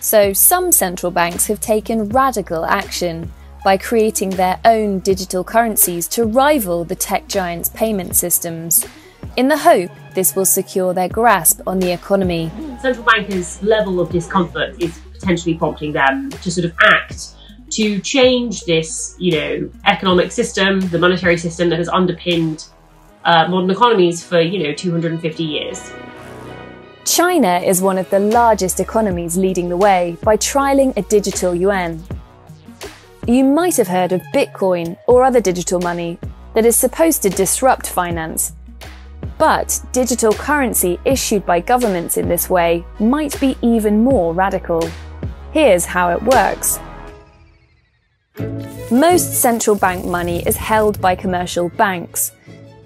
So some central banks have taken radical action by creating their own digital currencies to rival the tech giants' payment systems, in the hope this will secure their grasp on the economy. Central bankers' level of discomfort is potentially prompting them to sort of act to change this, you know, economic system, the monetary system that has underpinned uh, modern economies for, you know, 250 years. China is one of the largest economies leading the way by trialling a digital yuan. You might have heard of Bitcoin or other digital money that is supposed to disrupt finance. But digital currency issued by governments in this way might be even more radical. Here's how it works. Most central bank money is held by commercial banks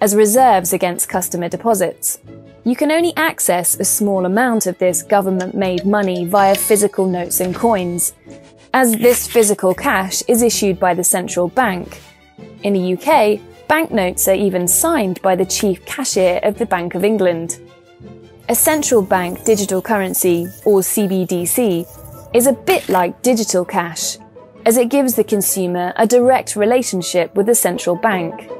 as reserves against customer deposits. You can only access a small amount of this government made money via physical notes and coins, as this physical cash is issued by the central bank. In the UK, banknotes are even signed by the chief cashier of the Bank of England. A central bank digital currency, or CBDC, is a bit like digital cash, as it gives the consumer a direct relationship with the central bank.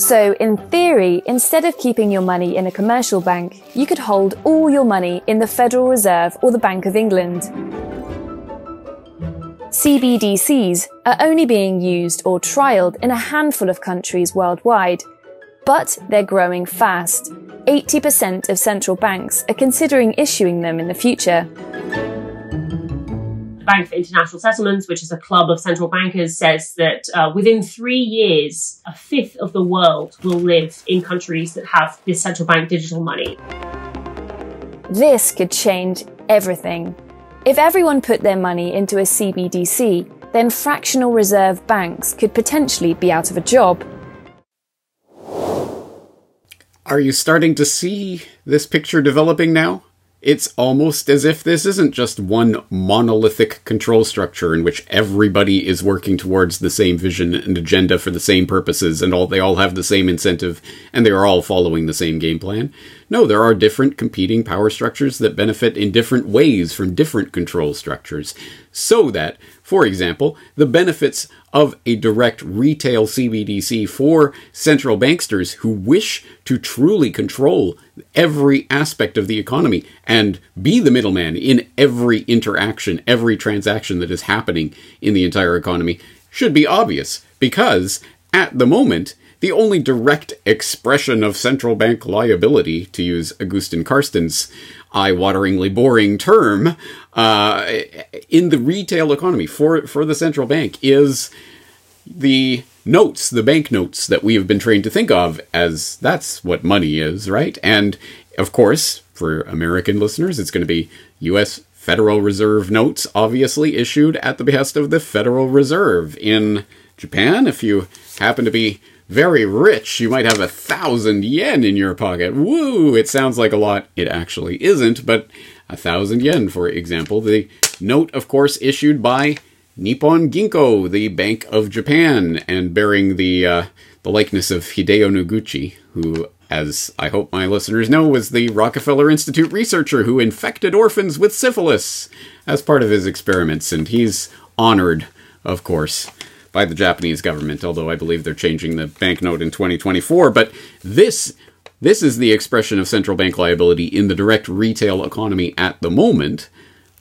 So, in theory, instead of keeping your money in a commercial bank, you could hold all your money in the Federal Reserve or the Bank of England. CBDCs are only being used or trialled in a handful of countries worldwide, but they're growing fast. 80% of central banks are considering issuing them in the future. Bank for International Settlements, which is a club of central bankers, says that uh, within three years, a fifth of the world will live in countries that have this central bank digital money. This could change everything. If everyone put their money into a CBDC, then fractional reserve banks could potentially be out of a job. Are you starting to see this picture developing now? It's almost as if this isn't just one monolithic control structure in which everybody is working towards the same vision and agenda for the same purposes and all they all have the same incentive and they are all following the same game plan. No, there are different competing power structures that benefit in different ways from different control structures. So that, for example, the benefits of a direct retail CBDC for central banksters who wish to truly control every aspect of the economy and be the middleman in every interaction, every transaction that is happening in the entire economy should be obvious because at the moment, the only direct expression of central bank liability, to use Agustin Carstens' eye-wateringly boring term, uh, in the retail economy for for the central bank is the notes, the banknotes that we have been trained to think of as that's what money is, right? And of course, for American listeners, it's going to be U.S. Federal Reserve notes, obviously issued at the behest of the Federal Reserve. In Japan, if you happen to be very rich, you might have a thousand yen in your pocket. Woo! It sounds like a lot. It actually isn't, but a thousand yen, for example. The note, of course, issued by Nippon Ginko, the Bank of Japan, and bearing the uh, the likeness of Hideyo Noguchi, who, as I hope my listeners know, was the Rockefeller Institute researcher who infected orphans with syphilis as part of his experiments, and he's honored, of course, by the Japanese government, although I believe they're changing the banknote in 2024. But this this is the expression of central bank liability in the direct retail economy at the moment.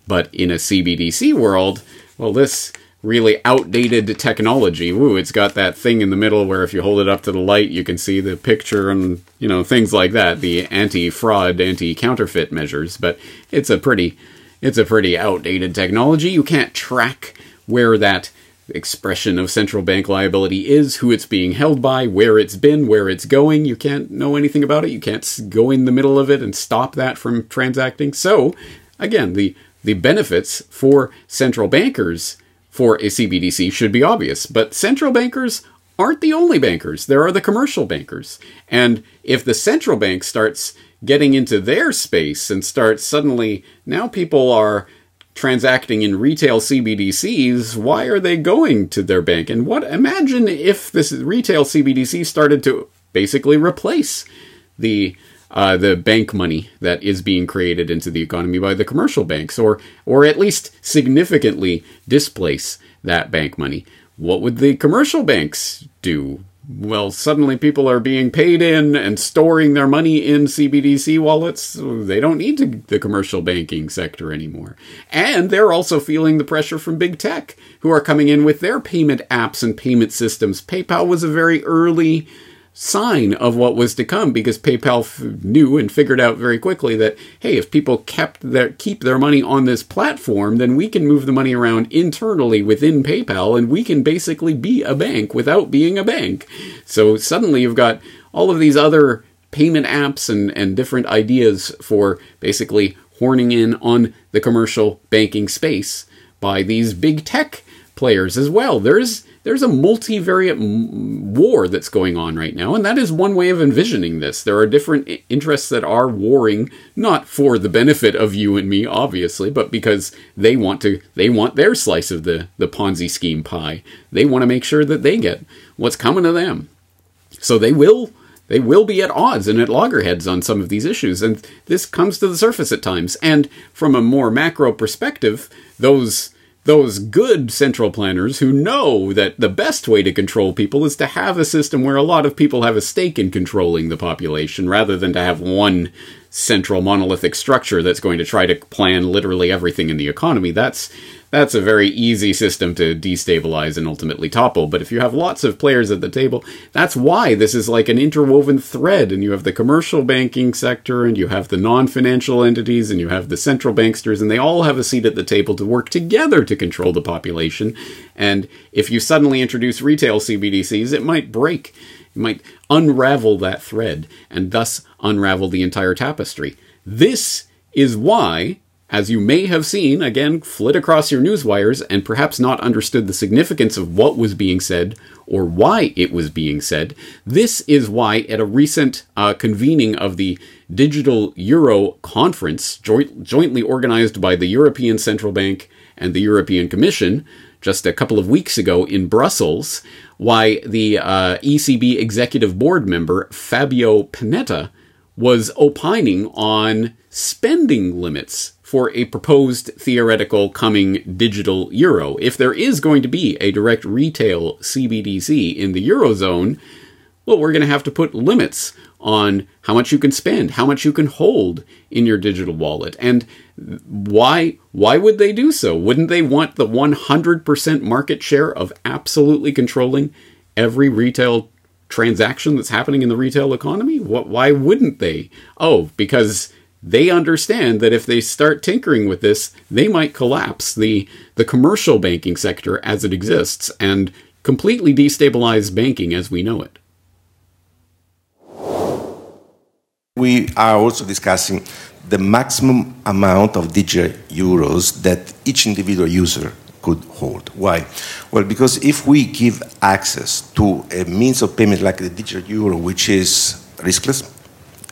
But in a CBDC world, well, this really outdated technology. Woo, it's got that thing in the middle where if you hold it up to the light, you can see the picture and, you know, things like that, the anti-fraud, anti-counterfeit measures, but it's a pretty it's a pretty outdated technology. You can't track where that expression of central bank liability is, who it's being held by, where it's been, where it's going. You can't know anything about it. You can't go in the middle of it and stop that from transacting. So, again, the the benefits for central bankers for a CBDC should be obvious, but central bankers aren't the only bankers. There are the commercial bankers. And if the central bank starts getting into their space and starts suddenly, now people are transacting in retail CBDCs, why are they going to their bank? And what imagine if this retail CBDC started to basically replace the uh, the bank money that is being created into the economy by the commercial banks, or or at least significantly displace that bank money. What would the commercial banks do? Well, suddenly people are being paid in and storing their money in CBDC wallets. They don't need to, the commercial banking sector anymore. And they're also feeling the pressure from big tech, who are coming in with their payment apps and payment systems. PayPal was a very early sign of what was to come because PayPal f- knew and figured out very quickly that hey, if people kept their keep their money on this platform, then we can move the money around internally within PayPal and we can basically be a bank without being a bank. So suddenly you've got all of these other payment apps and, and different ideas for basically horning in on the commercial banking space by these big tech players as well. There's there's a multivariate war that's going on right now, and that is one way of envisioning this. There are different interests that are warring, not for the benefit of you and me, obviously, but because they want to they want their slice of the, the Ponzi scheme pie. They want to make sure that they get what's coming to them. So they will they will be at odds and at loggerheads on some of these issues, and this comes to the surface at times. And from a more macro perspective, those those good central planners who know that the best way to control people is to have a system where a lot of people have a stake in controlling the population rather than to have one central monolithic structure that's going to try to plan literally everything in the economy. That's that's a very easy system to destabilize and ultimately topple. But if you have lots of players at the table, that's why this is like an interwoven thread. And you have the commercial banking sector, and you have the non financial entities, and you have the central banksters, and they all have a seat at the table to work together to control the population. And if you suddenly introduce retail CBDCs, it might break. It might unravel that thread and thus unravel the entire tapestry. This is why as you may have seen, again, flit across your news wires and perhaps not understood the significance of what was being said or why it was being said, this is why at a recent uh, convening of the Digital Euro Conference, joint, jointly organized by the European Central Bank and the European Commission, just a couple of weeks ago in Brussels, why the uh, ECB executive board member Fabio Panetta was opining on spending limits for a proposed theoretical coming digital euro. If there is going to be a direct retail CBDC in the Eurozone, well, we're going to have to put limits on how much you can spend, how much you can hold in your digital wallet. And why why would they do so? Wouldn't they want the 100% market share of absolutely controlling every retail transaction that's happening in the retail economy? What why wouldn't they? Oh, because they understand that if they start tinkering with this, they might collapse the, the commercial banking sector as it exists and completely destabilize banking as we know it. We are also discussing the maximum amount of digital euros that each individual user could hold. Why? Well, because if we give access to a means of payment like the digital euro, which is riskless,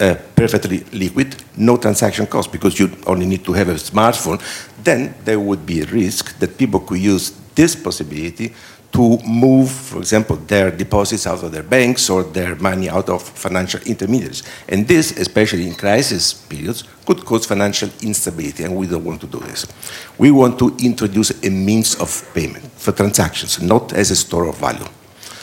uh, perfectly liquid, no transaction cost because you only need to have a smartphone, then there would be a risk that people could use this possibility to move, for example, their deposits out of their banks or their money out of financial intermediaries. And this, especially in crisis periods, could cause financial instability, and we don't want to do this. We want to introduce a means of payment for transactions, not as a store of value.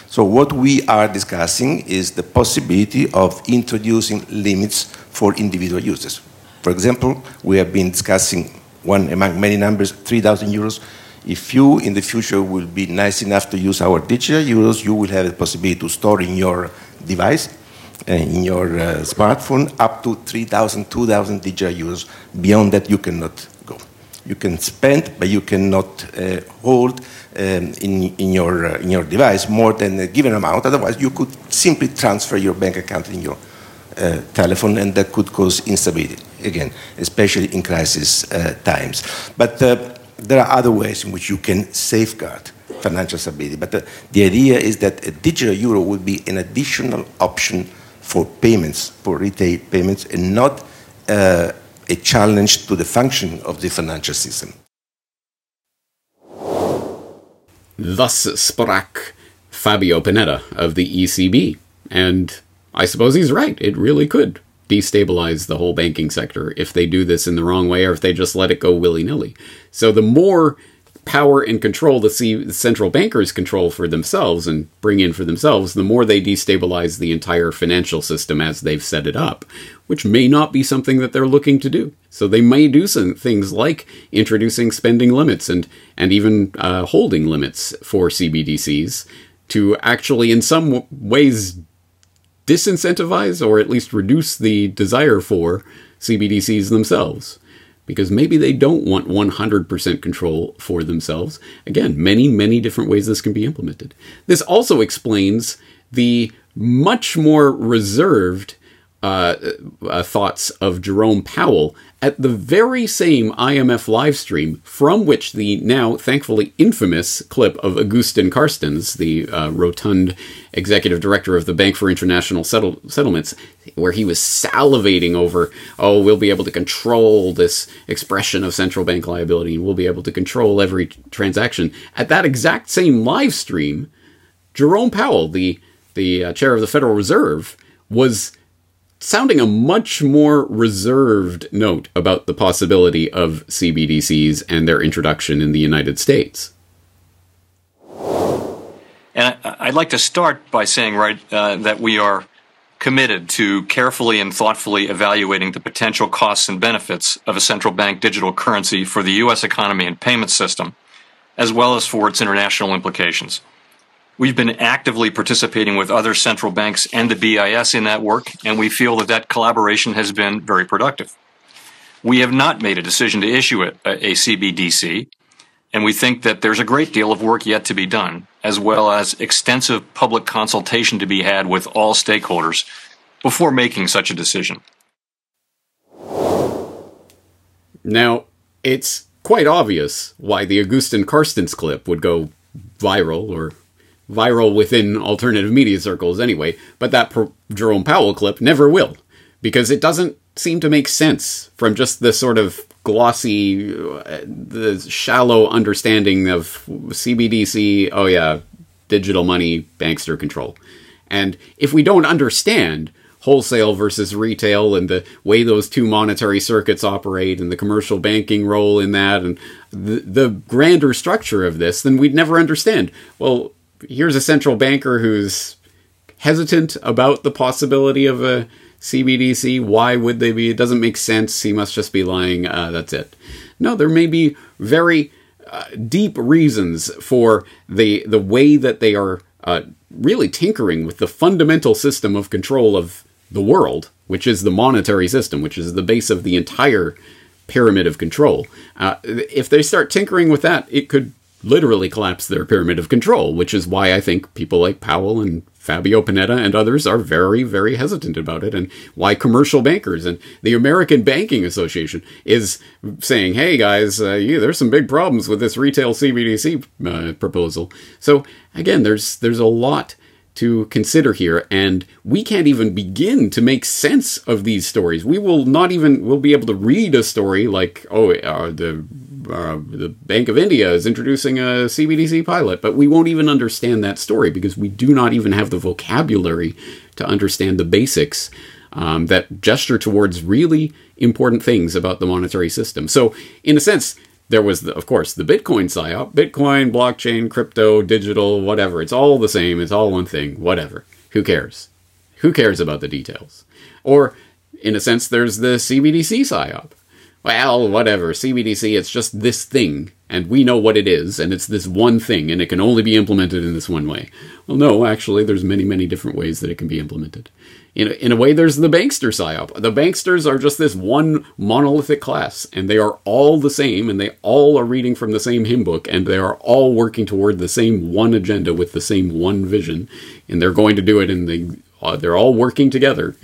So what we are discussing is the possibility of introducing limits for individual users. For example, we have been discussing one among many numbers, 3,000 euros. If you in the future will be nice enough to use our digital euros, you will have the possibility to store in your device, uh, in your uh, smartphone, up to 3,000, 2,000 digital euros. Beyond that, you cannot go. You can spend, but you cannot uh, hold um, in, in, your, uh, in your device more than a given amount. Otherwise, you could simply transfer your bank account in your uh, telephone, and that could cause instability, again, especially in crisis uh, times. But uh, there are other ways in which you can safeguard financial stability. But the, the idea is that a digital euro would be an additional option for payments, for retail payments, and not uh, a challenge to the function of the financial system. Thus sprach Fabio Panetta of the ECB. And I suppose he's right. It really could destabilize the whole banking sector if they do this in the wrong way or if they just let it go willy nilly. So the more power and control the, central bankers control for themselves and bring in for themselves, the more they destabilize the entire financial system as they've set it up, which may not be something that they're looking to do. So they may do some things like introducing spending limits and and even uh, holding limits for CBDCs to actually, in some ways, disincentivize or at least reduce the desire for CBDCs themselves because maybe they don't want 100% control for themselves. Again, many, many different ways this can be implemented. This also explains the much more reserved uh, uh, thoughts of Jerome Powell at the very same IMF live stream from which the now thankfully infamous clip of Agustin Carstens, the uh, rotund executive director of the Bank for International Settle- Settlements, where he was salivating over, oh, we'll be able to control this expression of central bank liability and we'll be able to control every transaction. At that exact same live stream, Jerome Powell, the the uh, chair of the Federal Reserve, was sounding a much more reserved note about the possibility of CBDCs and their introduction in the United States. And I'd like to start by saying, right, uh, that we are committed to carefully and thoughtfully evaluating the potential costs and benefits of a central bank digital currency for the U.S. economy and payment system, as well as for its international implications. We've been actively participating with other central banks and the BIS in that work, and we feel that that collaboration has been very productive. We have not made a decision to issue uh, a, a CBDC, and we think that there's a great deal of work yet to be done, as well as extensive public consultation to be had with all stakeholders before making such a decision. Now, it's quite obvious why the Agustin Carstens clip would go viral or viral within alternative media circles anyway, but that per- Jerome Powell clip never will, because it doesn't seem to make sense from just the sort of glossy, uh, the shallow understanding of CBDC, oh yeah, digital money, bankster control. And if we don't understand wholesale versus retail and the way those two monetary circuits operate and the commercial banking role in that and the, the grander structure of this, then we'd never understand. Well, here's a central banker who's hesitant about the possibility of a CBDC. Why would they be? It doesn't make sense. He must just be lying. Uh, that's it. No, there may be very uh, deep reasons for the the way that they are uh, really tinkering with the fundamental system of control of the world, which is the monetary system, which is the base of the entire pyramid of control. Uh, if they start tinkering with that, it could literally collapse their pyramid of control, which is why I think people like Powell and Fabio Panetta and others are very, very hesitant about it, and why commercial bankers and the American Banking Association is saying, hey guys, uh, yeah, there's some big problems with this retail CBDC uh, proposal. So, again, there's, there's a lot to consider here, and we can't even begin to make sense of these stories. We will not even we'll be able to read a story like, oh, uh, the uh, the Bank of India is introducing a CBDC pilot, but we won't even understand that story because we do not even have the vocabulary to understand the basics um, that gesture towards really important things about the monetary system. So, in a sense, there was, the, of course, the Bitcoin psyop Bitcoin, blockchain, crypto, digital, whatever. It's all the same. It's all one thing. Whatever. Who cares? Who cares about the details? Or, in a sense, there's the CBDC psyop well, whatever, CBDC, it's just this thing, and we know what it is, and it's this one thing, and it can only be implemented in this one way. Well, no, actually, there's many, many different ways that it can be implemented. In a, in a way, there's the bankster psyop. The banksters are just this one monolithic class, and they are all the same, and they all are reading from the same hymn book, and they are all working toward the same one agenda with the same one vision, and they're going to do it in the. Uh, they're all working together.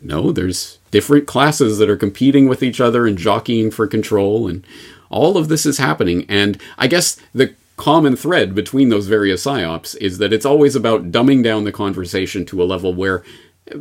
No, there's different classes that are competing with each other and jockeying for control, and all of this is happening. And I guess the common thread between those various psyops is that it's always about dumbing down the conversation to a level where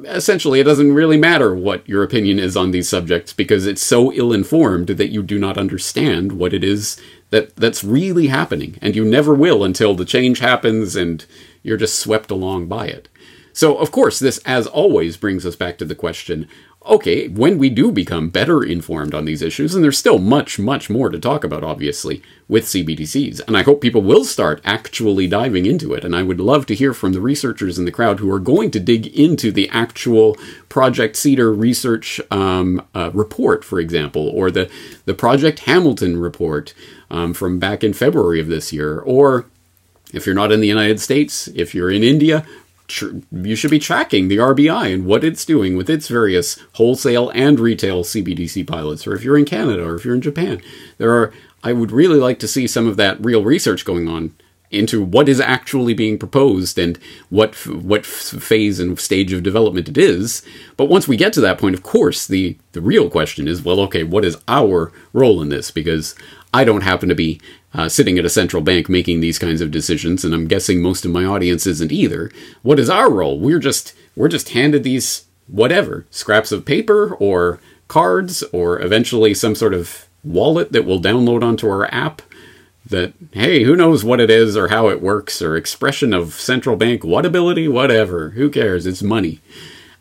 essentially it doesn't really matter what your opinion is on these subjects because it's so ill informed that you do not understand what it is that that's really happening and you never will until the change happens and you're just swept along by it so of course this as always brings us back to the question okay, when we do become better informed on these issues, and there's still much, much more to talk about, obviously, with CBDCs, and I hope people will start actually diving into it. And I would love to hear from the researchers in the crowd who are going to dig into the actual Project Cedar research um, uh, report, for example, or the, the Project Hamilton report um, from back in February of this year, or if you're not in the United States, if you're in India, tr- you should be tracking the RBI and what it's doing with its various wholesale and retail CBDC pilots. Or if you're in Canada or if you're in Japan, there are. I would really like to see some of that real research going on into what is actually being proposed and what what phase and stage of development it is. But once we get to that point, of course, the the real question is, well, okay, what is our role in this? Because I don't happen to be uh, sitting at a central bank making these kinds of decisions, and I'm guessing most of my audience isn't either. What is our role? We're just we're just handed these whatever scraps of paper or cards or eventually some sort of wallet that we'll download onto our app that hey who knows what it is or how it works or expression of central bank what ability whatever who cares it's money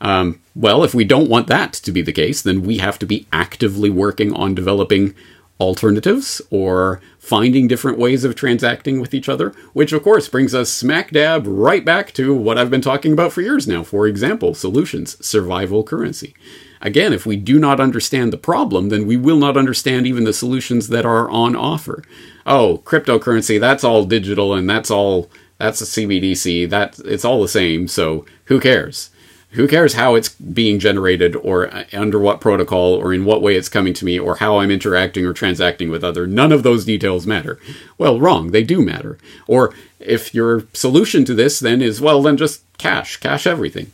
um, well if we don't want that to be the case then we have to be actively working on developing alternatives or finding different ways of transacting with each other, which of course brings us smack dab right back to what I've been talking about for years now. For example, solutions, survival currency. Again, if we do not understand the problem, then we will not understand even the solutions that are on offer. Oh, cryptocurrency, that's all digital and that's all that's a CBDC. That it's all the same, so who cares? Who cares how it's being generated or uh, under what protocol or in what way it's coming to me or how I'm interacting or transacting with other? None of those details matter. Well, wrong. They do matter. Or if your solution to this then is, well, then just cash, cash everything.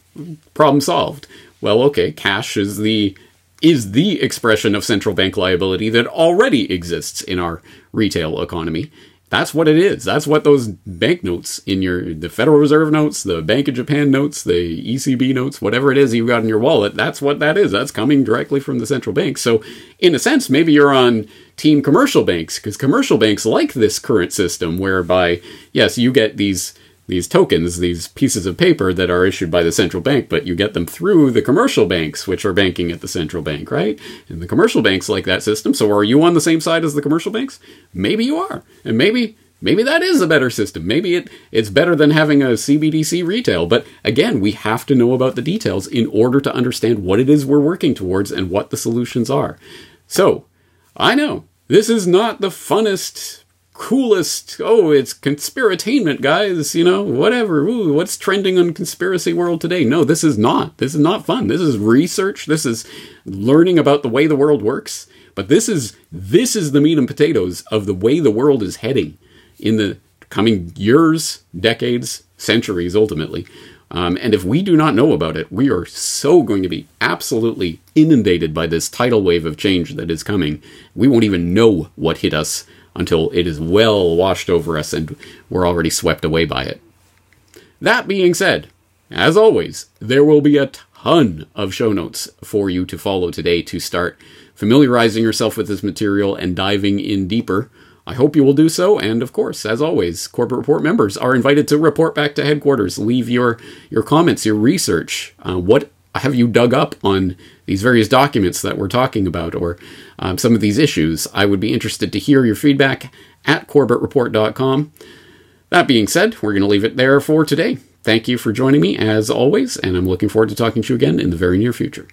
Problem solved. Well, okay, cash is the is the expression of central bank liability that already exists in our retail economy. That's what it is. That's what those banknotes in your the Federal Reserve notes, the Bank of Japan notes, the ECB notes, whatever it is you've got in your wallet, that's what that is. That's coming directly from the central bank. So, in a sense, maybe you're on team commercial banks because commercial banks like this current system whereby yes, you get these these tokens, these pieces of paper that are issued by the central bank, but you get them through the commercial banks, which are banking at the central bank, right? And the commercial banks like that system. So are you on the same side as the commercial banks? Maybe you are. And maybe maybe that is a better system. Maybe it, it's better than having a CBDC retail. But again, we have to know about the details in order to understand what it is we're working towards and what the solutions are. So, I know this is not the funnest coolest oh it's conspiratainment guys you know whatever Ooh, what's trending on conspiracy world today? No this is not this is not fun this is research this is learning about the way the world works but this is this is the meat and potatoes of the way the world is heading in the coming years decades centuries ultimately. Um, and if we do not know about it we are so going to be absolutely inundated by this tidal wave of change that is coming we won't even know what hit us until it is well washed over us and we're already swept away by it. That being said, as always, there will be a ton of show notes for you to follow today to start familiarizing yourself with this material and diving in deeper. I hope you will do so, and of course, as always, Corbett Report members are invited to report back to headquarters. Leave your your comments, your research. Uh, what have you dug up on these various documents that we're talking about, or um, some of these issues? I would be interested to hear your feedback at corbettreport.com. That being said, we're going to leave it there for today. Thank you for joining me as always, and I'm looking forward to talking to you again in the very near future.